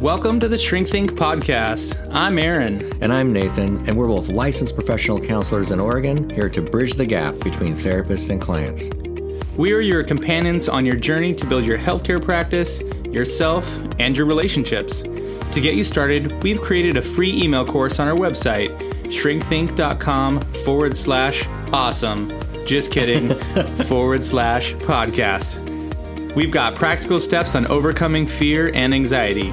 Welcome to the Shrink Think podcast. I'm Aaron. And I'm Nathan, and we're both licensed professional counselors in Oregon, here to bridge the gap between therapists and clients. We are your companions on your journey to build your healthcare practice, yourself, and your relationships. To get you started, we've created a free email course on our website, shrinkthink.com forward slash awesome. Just kidding, forward slash podcast. We've got practical steps on overcoming fear and anxiety.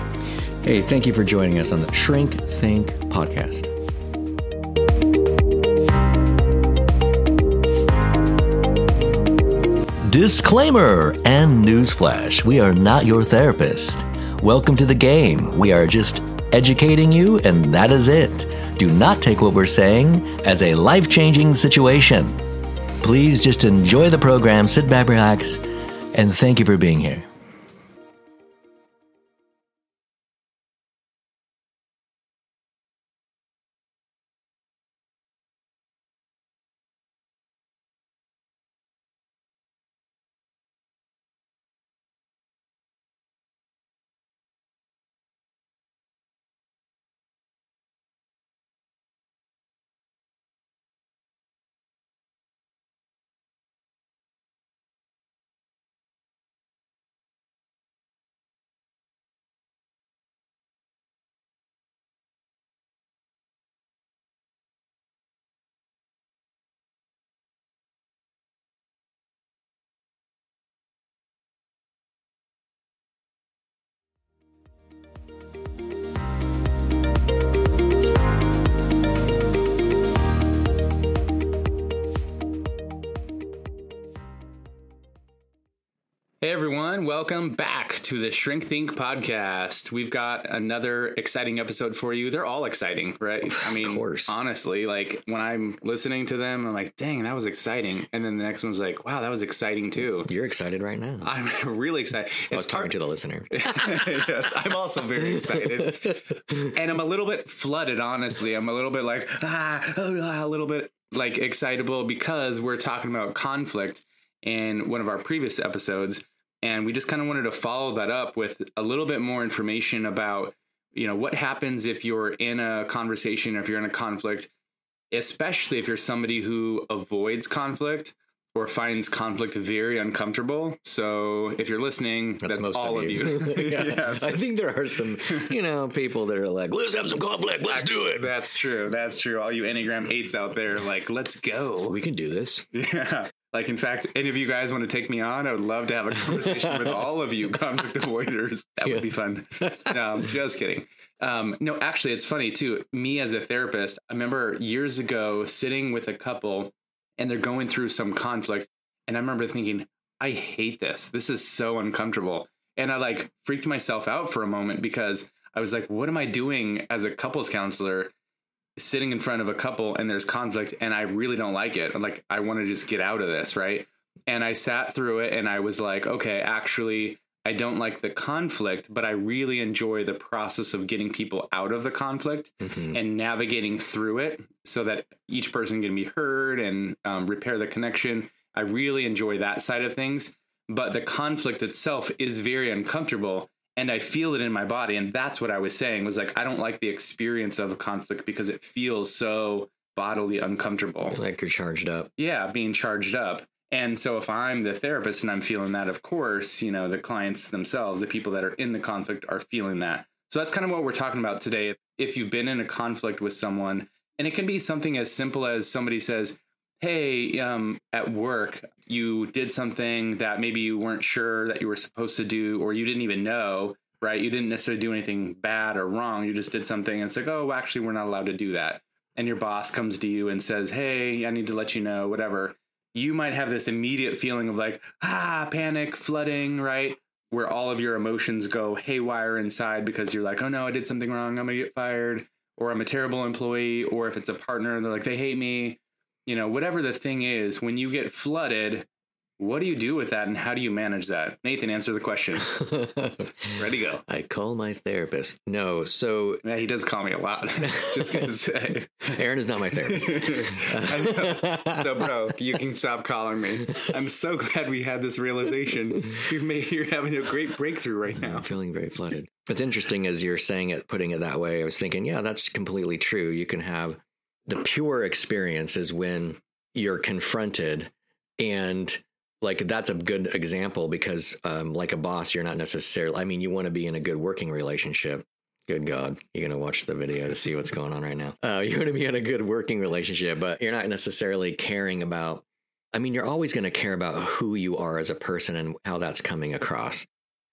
Hey, thank you for joining us on the Shrink Think podcast. Disclaimer and newsflash we are not your therapist. Welcome to the game. We are just educating you, and that is it. Do not take what we're saying as a life changing situation. Please just enjoy the program, sit back, relax, and thank you for being here. Hey everyone, welcome back to the Shrink Think podcast. We've got another exciting episode for you. They're all exciting, right? I mean, honestly, like when I'm listening to them, I'm like, dang, that was exciting. And then the next one's like, wow, that was exciting too. You're excited right now. I'm really excited. I was talking to the listener. yes, I'm also very excited. and I'm a little bit flooded, honestly. I'm a little bit like, ah, ah, a little bit like excitable because we're talking about conflict in one of our previous episodes. And we just kind of wanted to follow that up with a little bit more information about, you know, what happens if you're in a conversation or if you're in a conflict, especially if you're somebody who avoids conflict or finds conflict very uncomfortable. So if you're listening, that's, most all of you. Yeah. yes. I think there are some, you know, people that are like, let's have some conflict, let's do it. That's true. That's true. All you Enneagram eights out there, like, let's go. We can do this. Yeah. Like, in fact, any of you guys want to take me on? I would love to have a conversation with all of you conflict avoiders. That would be fun. No, I'm just kidding. Um, no, actually, it's funny too. Me as a therapist, I remember years ago sitting with a couple and they're going through some conflict. And I remember thinking, I hate this. This is so uncomfortable. And I like freaked myself out for a moment because I was like, what am I doing as a couples counselor sitting in front of a couple and there's conflict and I really don't like it. I'm like, I want to just get out of this, right? And I sat through it and I was like, okay, actually, I don't like the conflict, but I really enjoy the process of getting people out of the conflict Mhm. and navigating through it so that each person can be heard and um, repair the connection. I really enjoy that side of things, but the conflict itself is very uncomfortable and I feel it in my body. And that's what I was saying was like, I don't like the experience of a conflict because it feels so bodily uncomfortable. Like you're charged up. Yeah, being charged up. And so if I'm the therapist and I'm feeling that, of course, you know, the clients themselves, the people that are in the conflict are feeling that. So that's kind of what we're talking about today. If you've been in a conflict with someone, and it can be something as simple as somebody says, Hey, um, at work, you did something that maybe you weren't sure that you were supposed to do, or you didn't even know, right? You didn't necessarily do anything bad or wrong. You just did something. And it's like, oh, actually, we're not allowed to do that. And your boss comes to you and says, Hey, I need to let you know, whatever you might have this immediate feeling of like, ah, panic, flooding, right? Where all of your emotions go haywire inside because you're like, oh no, I did something wrong. I'm going to get fired. Or I'm a terrible employee. Or if it's a partner, they're like, they hate me. You know, whatever the thing is, when you get flooded, What do you do with that and how do you manage that? Nathan, answer the question. Ready, go. I call my therapist. No, so Yeah, he does call me a lot. Just gonna say. Aaron is not my therapist. so, bro, you can stop calling me. I'm so glad we had this realization. You're, you're having a great breakthrough right now. I'm feeling very flooded. It's interesting as you're saying it, putting it that way, I was thinking, yeah, that's completely true. You can have the pure experience is when you're confronted and like that's a good example because um, like a boss you're not necessarily i mean you want to be in a good working relationship. Good god you're going to watch the video to see what's going on right now. Uh, you're going to be in a good working relationship but you're not necessarily caring about i mean you're always going to care about who you are as a person and how that's coming across.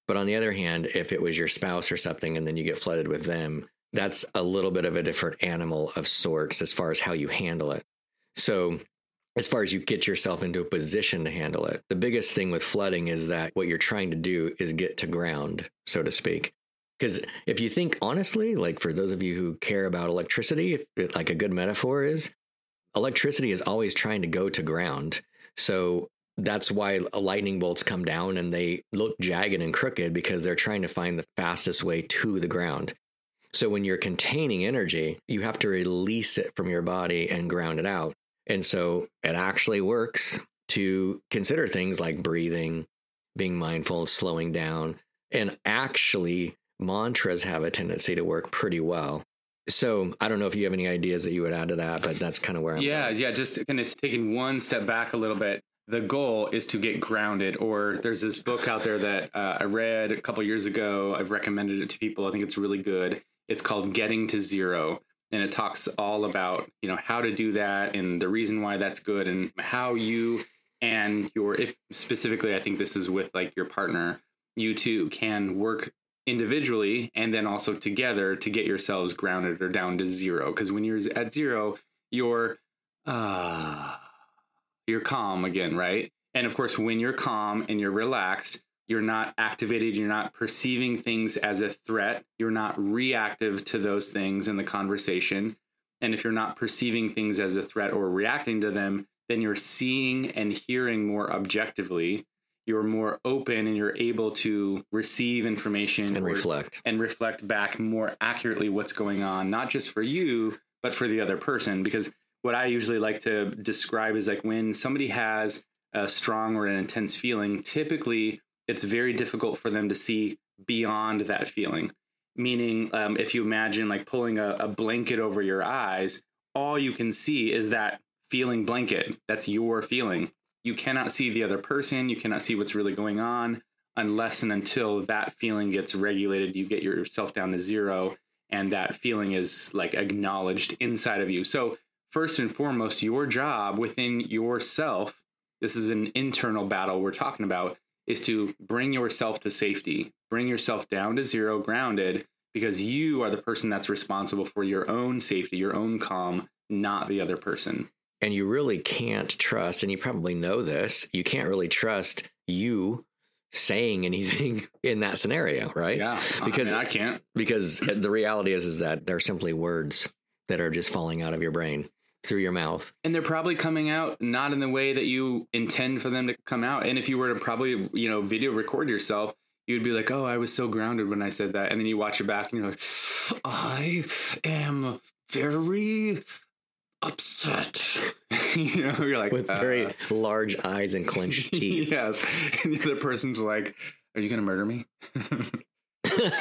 But on the other hand if it was your spouse or something and then you get flooded with them that's a little bit of a different animal of sorts as far as how you handle it so as far as you get yourself into a position to handle it. The biggest thing with flooding is that what you're trying to do is get to ground, so to speak. Because if you think honestly, like for those of you who care about electricity, if it, like a good metaphor is, electricity is always trying to go to ground. So that's why lightning bolts come down and they look jagged and crooked because they're trying to find the fastest way to the ground. So when you're containing energy, you have to release it from your body and ground it out. And so it actually works to consider things like breathing, being mindful, slowing down. And actually, mantras have a tendency to work pretty well. So I don't know if you have any ideas that you would add to that, but that's kind of where I'm Yeah, going. yeah, just kind of taking one step back a little bit. The goal is to get grounded. Or there's this book out there that uh, I read a couple years ago. I've recommended it to people. I think it's really good. It's called Getting to Zero and it talks all about you know how to do that and the reason why that's good and how you and your if specifically i think this is with like your partner you two can work individually and then also together to get yourselves grounded or down to zero. Because when you're at zero you're uh you're calm again right? And of course when you're calm and you're relaxed you're not activated. You're not perceiving things as a threat. You're not reactive to those things in the conversation. And if you're not perceiving things as a threat or reacting to them then you're seeing and hearing more objectively. You're more open and you're able to receive information And or- reflect. and reflect back more accurately what's going on not just for you but for the other person. Because what i usually like to describe is like when somebody has a strong or an intense feeling typically it's very difficult for them to see beyond that feeling. Meaning, um, if you imagine like pulling a, a blanket over your eyes, all you can see is that feeling blanket. That's your feeling. You cannot see the other person. You cannot see what's really going on unless and until that feeling gets regulated. You get yourself down to zero, and that feeling is like acknowledged inside of you. So, first and foremost, your job within yourself this is an internal battle we're talking about is to bring yourself to safety, bring yourself down to zero, grounded, because you are the person that's responsible for your own safety, your own calm, not the other person. And you really can't trust, and you probably know this, you can't really trust you saying anything in that scenario, right? Yeah, Because- because I, can't. Because the reality is is that they're simply words that are just falling out of your brain through your mouth. And they're probably coming out not in the way that you intend for them to come out. And if you were to probably, you know, video record yourself, you'd be like, "Oh, I was so grounded when I said that," and then you watch it back and you're like, "I am very upset." you know, you're like With uh, very large eyes and clenched teeth. yes, and the other person's like, "Are you gonna murder me?"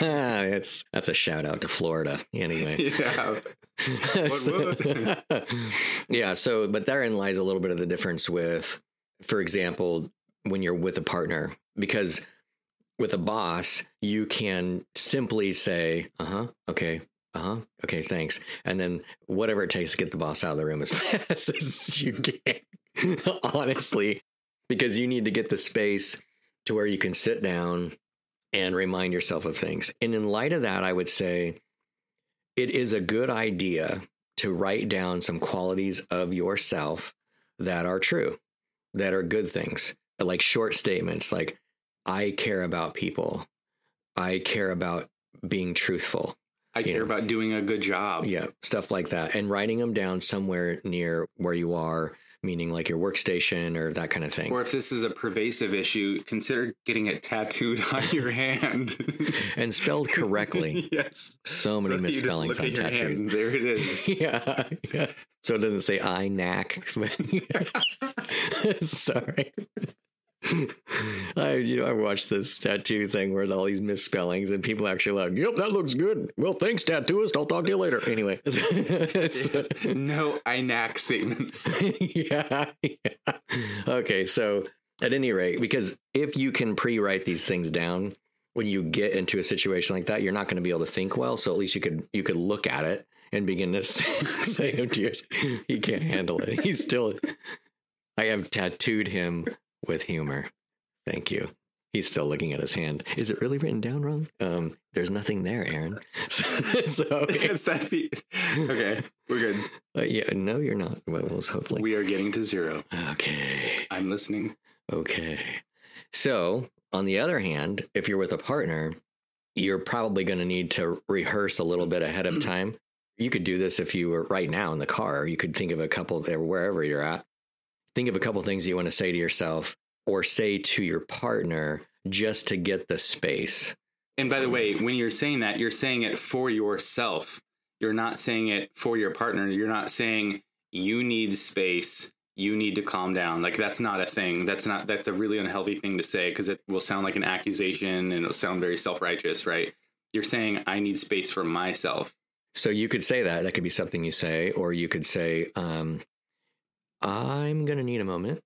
it's that's a shout out to Florida anyway. yeah, So- yeah. So, but therein lies a little bit of the difference with, for example, when you're with a partner, because with a boss, you can simply say, uh huh, okay, uh huh, okay, thanks. And then whatever it takes to get the boss out of the room as fast as you can, honestly, because you need to get the space to where you can sit down and remind yourself of things. And in light of that, I would say it is a good idea to write down some qualities of yourself that are true, that are good things, like short statements like, I care about people. I care about being truthful. I care Yeah. about doing a good job. Yeah, stuff like that. And writing them down somewhere near where you are, meaning like your workstation or that kind of thing. Or if this is a pervasive issue, consider getting it tattooed on your hand and spelled correctly. yes. So many So misspellings on tattoos. There it is. yeah, yeah. So it doesn't say I knack. Sorry. I you know I watched this tattoo thing where all these misspellings and people actually like, yep, that looks good. Well, thanks, tattooist. I'll talk to you later. Anyway, it's- no INAC statements. yeah, yeah. Okay, so at any rate, because if you can pre-write these things down, when you get into a situation like that, you're not going to be able to think well. So at least you could you could look at it and begin to say to oh, yours. He can't handle it. He's still. I have tattooed him with humor. Thank you. He's still looking at his hand. Is it really written down wrong? Um, there's nothing there, Aaron. so It's that okay, we're good. uh, yeah, no, you're not. Well, well, hopefully. We are getting to zero. Okay. I'm listening. Okay. So, on the other hand, if you're with a partner, you're probably going to need to rehearse a little bit ahead of time. You could do this if you were right now in the car. You could think of a couple there, wherever you're at. Think of a couple things you want to say to yourself or say to your partner just to get the space. And by the way, when you're saying that, you're saying it for yourself. You're not saying it for your partner. You're not saying you need space. You need to calm down. Like that's not a thing. That's not that's a really unhealthy thing to say because it will sound like an accusation and it'll sound very self-righteous, right? You're saying I need space for myself. So you could say that. That could be something you say, or you could say, um, I'm going to need a moment.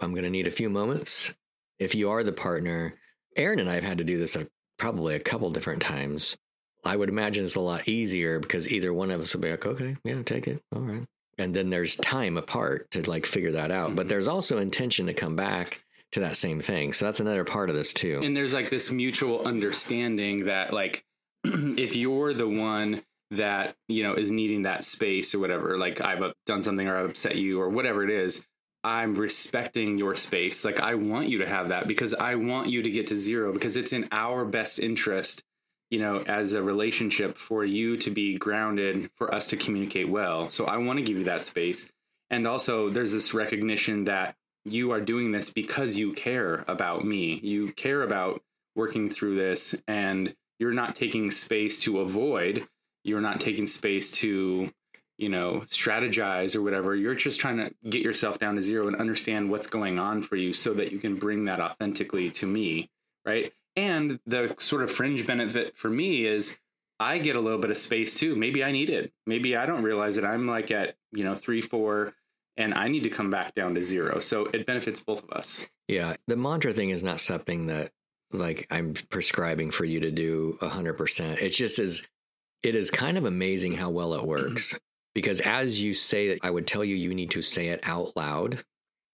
I'm going to need a few moments. If you are the partner, Aaron and I have had to do this a, probably a couple different times. I would imagine it's a lot easier because either one of us will be like, okay, yeah, take it. All right. And then there's time apart to like figure that out. But Mhm. there's also intention to come back to that same thing. So that's another part of this too. And there's like this mutual understanding that like if you're the one that, you know, is needing that space or whatever, like I've done something or I've upset you or whatever it is, I'm respecting your space. Like I want you to have that because I want you to get to zero because it's in our best interest, you know, as a relationship for you to be grounded, for us to communicate well. So I want to give you that space. And also there's this recognition that you are doing this because you care about me. You care about working through this and you're not taking space to avoid. You're not taking space to, you know, strategize or whatever. You're just trying to get yourself down to zero and understand what's going on for you so that you can bring that authentically to me. Right. And the sort of fringe benefit for me is I get a little bit of space too. Maybe I need it. Maybe I don't realize that I'm like at, you know, three, four, and I need to come back down to zero. So it benefits both of us. Yeah, the mantra thing is not something that like I'm prescribing for you to do 100%. It just is it is kind of amazing how well it works because as you say it I would tell you you need to say it out loud.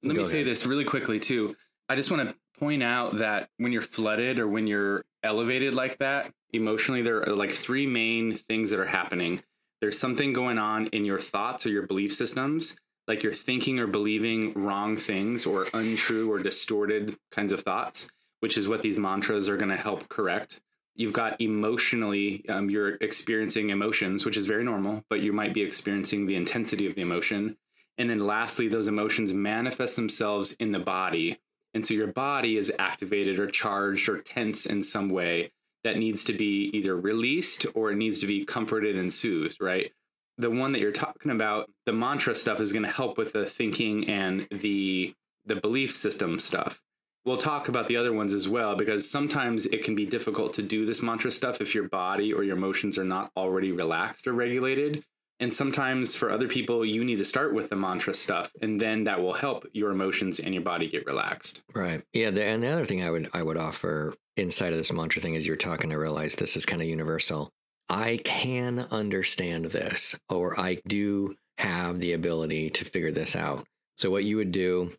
Let Go me say this really quickly too. I just want to point out that when you're flooded or when you're elevated like that emotionally, there are like three main things that are happening. There's something going on in your thoughts or your belief systems, like you're thinking or believing wrong things or untrue or distorted kinds of thoughts, which is what these mantras are going to help correct. You've got emotionally, um, you're experiencing emotions, which is very normal, but you might be experiencing the intensity of the emotion. And then lastly, those emotions manifest themselves in the body. And so your body is activated or charged or tense in some way that needs to be either released or it needs to be comforted and soothed, right? The one that you're talking about, the mantra stuff is going to help with the thinking and the the belief system stuff. We'll talk about the other ones as well because sometimes it can be difficult to do this mantra stuff if your body or your emotions are not already relaxed or regulated. And sometimes for other people, you need to start with the mantra stuff, and then that will help your emotions and your body get relaxed. Right. Yeah, the, and the other thing I would I would offer inside of this mantra thing is you're talking to realize this is kind of universal. I can understand this or I do have the ability to figure this out. So what you would do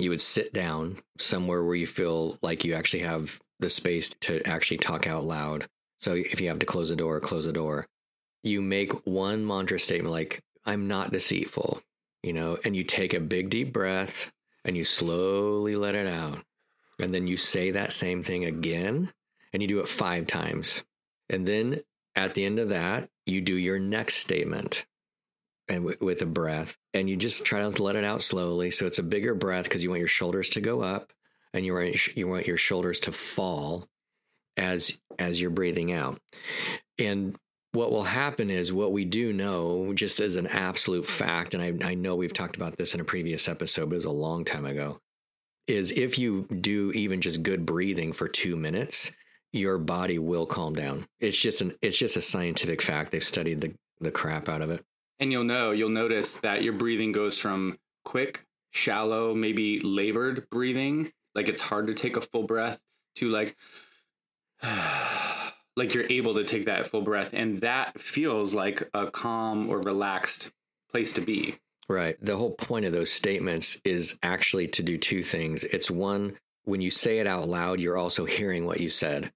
you would sit down somewhere where you feel like you actually have the space to actually talk out loud. So if you have to close the door, close the door. You make one mantra statement like, I'm not deceitful, you know, and you take a big deep breath and you slowly let it out. And then you say that same thing again and you do it five times. And then at the end of that, you do your next statement. And w- with a breath, and you just try to let it out slowly. So it's a bigger breath because you want your shoulders to go up, and you want you want your shoulders to fall as as you're breathing out. And what will happen is what we do know, just as an absolute fact, and I, I know we've talked about this in a previous episode, but it was a long time ago, is if you do even just good breathing for two minutes, your body will calm down. It's just an it's just a scientific fact. They've studied the the crap out of it. And you'll know, you'll notice that your breathing goes from quick, shallow, maybe labored breathing, like it's hard to take a full breath, to like like you're able to take that full breath and that feels like a calm or relaxed place to be. Right. The whole point of those statements is actually to do two things. It's one, when you say it out loud, you're also hearing what you said.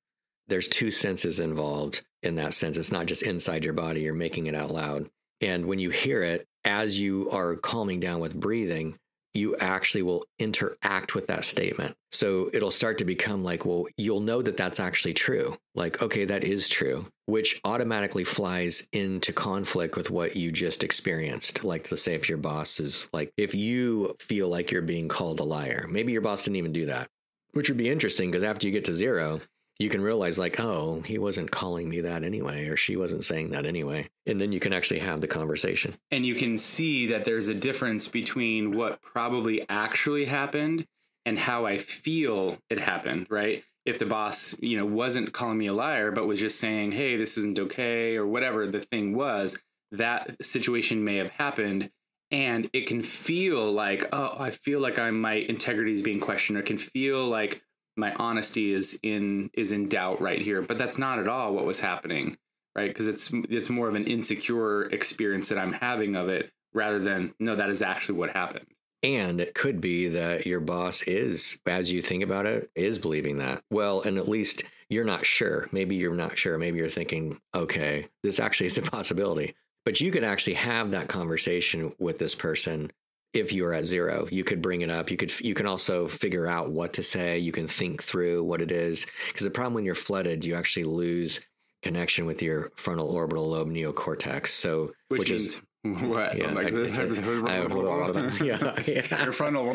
There's two senses involved in that sense. It's not just inside your body, you're making it out loud. And when you hear it, as you are calming down with breathing, you actually will interact with that statement. So it'll start to become like, well, you'll know that that's actually true. Like, okay, that is true, which automatically flies into conflict with what you just experienced. Like, let's say if your boss is like, if you feel like you're being called a liar, maybe your boss didn't even do that, which would be interesting because after you get to zero, you can realize like oh he wasn't calling me that anyway or she wasn't saying that anyway. And then you can actually have the conversation. And you can see that there's a difference between what probably actually happened and how i feel it happened right? If the boss you know wasn't calling me a liar but was just saying hey this isn't okay or whatever the thing was that situation may have happened. And it can feel like oh i feel like i my integrity is being questioned or can feel like my honesty is in is in doubt right here. But that's not at all what was happening right? Because it's it's more of an insecure experience that i'm having of it rather than no that is actually what happened. And it could be that your boss is as you think about it is believing that. Well and at least you're not sure. Maybe you're not sure. Maybe you're thinking okay this actually is a possibility. But you could actually have that conversation with this person if you are at zero you could bring it up. You could you can also figure out what to say. You can think through what it is. Because the problem when you're flooded you actually lose connection with your frontal orbital lobe neocortex. So which, which is what? Yeah, like, yeah, yeah. Your frontal.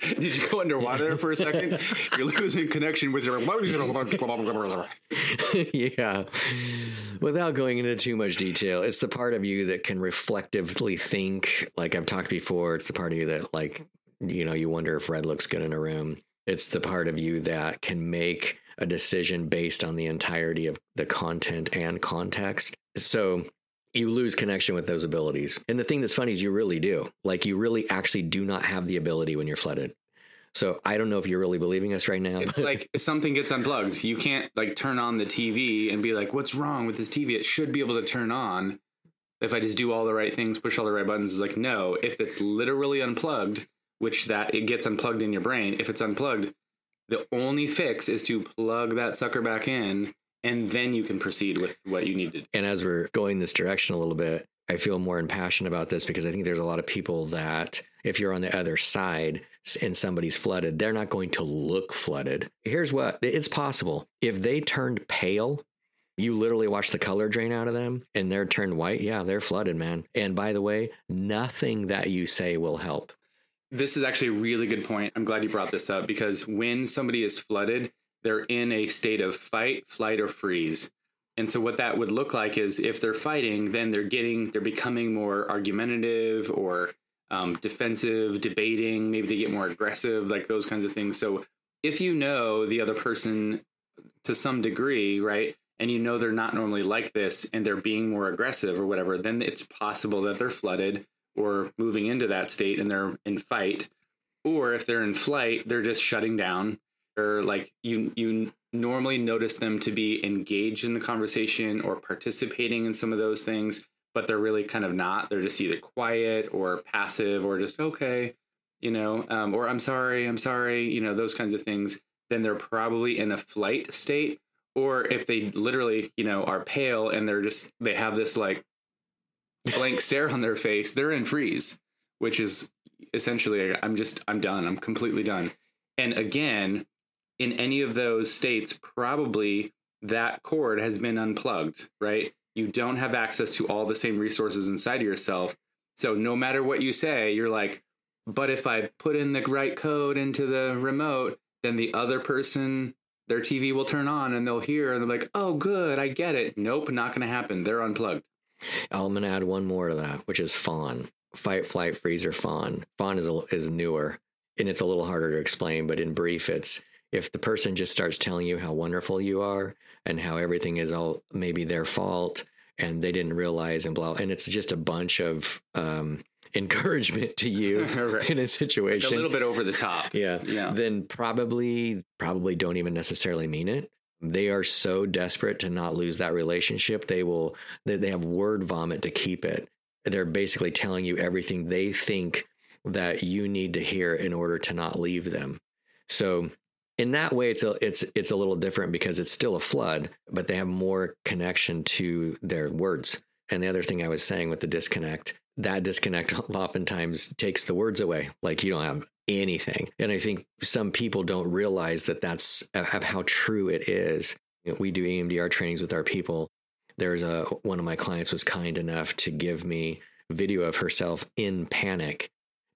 Did you go underwater for a second? You're losing connection with your. yeah. Without going into too much detail, it's the part of you that can reflectively think. Like I've talked before, it's the part of you that, like, you know, you wonder if red looks good in a room. It's the part of you that can make a decision based on the entirety of the content and context. So you lose connection with those abilities. And the thing that's funny is you really do. Like you really actually do not have the ability when you're flooded. So I don't know if you're really believing us right now. It's like something gets unplugged. You can't like turn on the TV and be like, "What's wrong with this TV?" It should be able to turn on if I just do all the right things, push all the right buttons. It's like, no, if it's literally unplugged, which that it gets unplugged in your brain. If it's unplugged, the only fix is to plug that sucker back in and then you can proceed with what you need needed. And as we're going this direction a little bit, I feel more impassioned about this because I think there's a lot of people that if you're on the other side and somebody's flooded, they're not going to look flooded. Here's what it's possible. If they turned pale, you literally watch the color drain out of them and they're turned white. Yeah, they're flooded, man. And by the way, nothing that you say will help. This is actually a really good point. I'm glad you brought this up because when somebody is flooded, they're in a state of fight, flight, or freeze. And so what that would look like is if they're fighting, then they're getting they're becoming more argumentative or um, defensive, debating. Maybe they get more aggressive, like those kinds of things. So if you know the other person to some degree, right, and you know they're not normally like this, and they're being more aggressive or whatever, then it's possible that they're flooded or moving into that state and they're in fight. Or if they're in flight, they're just shutting down like you you normally notice them to be engaged in the conversation or participating in some of those things but they're really kind of not. They're just either quiet or passive or just okay you know um, or i'm sorry i'm sorry you know those kinds of things. Then they're probably in a flight state or if they literally you know are pale and they're just they have this like blank stare on their face they're in freeze which is essentially i'm just i'm done. I'm completely done. And again in any of those states, probably that cord has been unplugged, right? You don't have access to all the same resources inside of yourself. So no matter what you say, you're like, but if I put in the right code into the remote, then the other person, their TV will turn on and they'll hear and they're like, oh, good, I get it. Nope, not going to happen. They're unplugged. I'm going to add one more to that, which is fawn. Fight, flight, freeze, or fawn. Fawn is, a, is newer and it's a little harder to explain, but in brief, it's if the person just starts telling you how wonderful you are and how everything is all maybe their fault and they didn't realize and blah, and it's just a bunch of um, encouragement to you right. in a situation like a little bit over the top. Yeah. Yeah. Then probably probably don't even necessarily mean it. They are so desperate to not lose that relationship they will they, they have word vomit to keep it. They're basically telling you everything they think that you need to hear in order to not leave them. So in that way it's a it's it's a little different because it's still a flood but they have more connection to their words. And the other thing i was saying with the disconnect that disconnect oftentimes takes the words away like you don't have anything. And i think some people don't realize that that's of how true it is. We do EMDR trainings with our people. There's a one of my clients was kind enough to give me video of herself in panic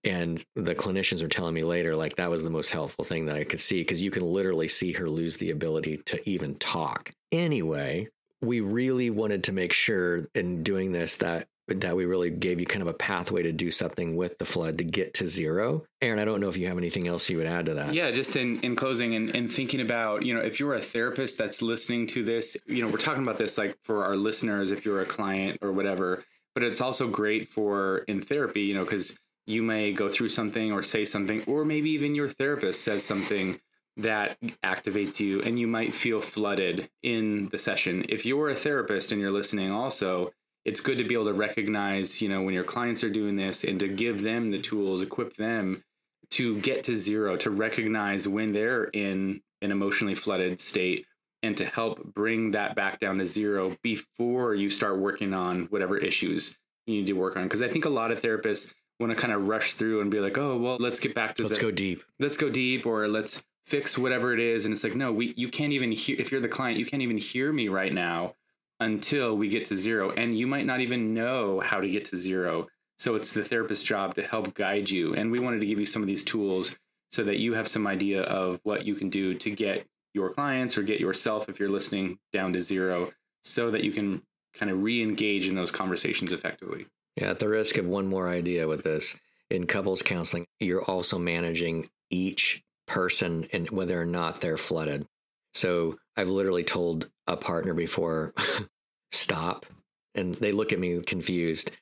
and the clinicians are telling me later, like that was the most helpful thing that I could see because you can literally see her lose the ability to even talk. Anyway, we really wanted to make sure in doing this that that we really gave you kind of a pathway to do something with the flood to get to zero. Aaron, I don't know if you have anything else you would add to that. Yeah, just in, in closing and, and thinking about, you know, if you're a therapist that's listening to this, you know, we're talking about this like for our listeners, if you're a client or whatever, but it's also great for in therapy, you know, because you may go through something or say something, or maybe even your therapist says something that activates you and you might feel flooded in the session. If you're a therapist and you're listening also, it's good to be able to recognize, you know, when your clients are doing this and to give them the tools, equip them to get to zero, to recognize when they're in an emotionally flooded state and to help bring that back down to zero before you start working on whatever issues you need to work on. Because I think a lot of therapists want to kind of rush through and be like, oh, well, let's get back to let's the, go deep. Let's go deep or let's fix whatever it is. And it's like, no, we you can't even hear if you're the client, you can't even hear me right now until we get to zero. And you might not even know how to get to zero. So it's the therapist's job to help guide you. And we wanted to give you some of these tools so that you have some idea of what you can do to get your clients or get yourself, if you're listening, down to zero so that you can kind of re engage in those conversations effectively. Yeah, at the risk of one more idea with this, in couples counseling, you're also managing each person and whether or not they're flooded. So I've literally told a partner before, stop. And they look at me confused.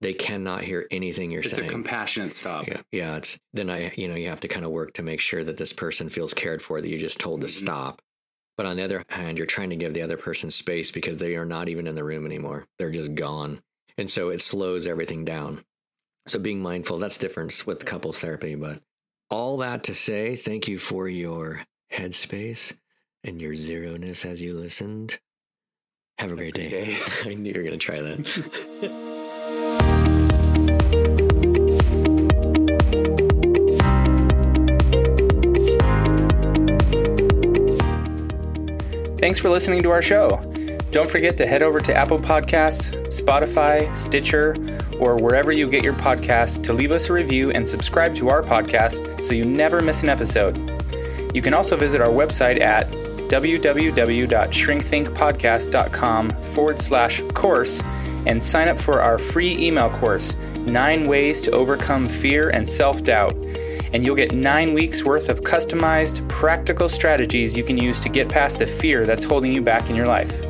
They cannot hear anything you're it's saying. It's a compassionate stop. Yeah, yeah. It's then I, you know, you have to kind of work to make sure that this person feels cared for. That you just told to mm-hmm. stop. But on the other hand, you're trying to give the other person space because they are not even in the room anymore. They're just gone. And so it slows everything down. So being mindful, that's different with couples therapy. But all that to say, thank you for your headspace and your zeroness as you listened. Have a great day. day. I knew you were going to try that. Thanks for listening to our show. Don't forget to head over to Apple Podcasts, Spotify, Stitcher, or wherever you get your podcasts to leave us a review and subscribe to our podcast so you never miss an episode. You can also visit our website at www.shrinkthinkpodcast.com forward slash course and sign up for our free email course, Nine Ways to Overcome Fear and Self Doubt. And you'll get nine weeks worth of customized, practical strategies you can use to get past the fear that's holding you back in your life.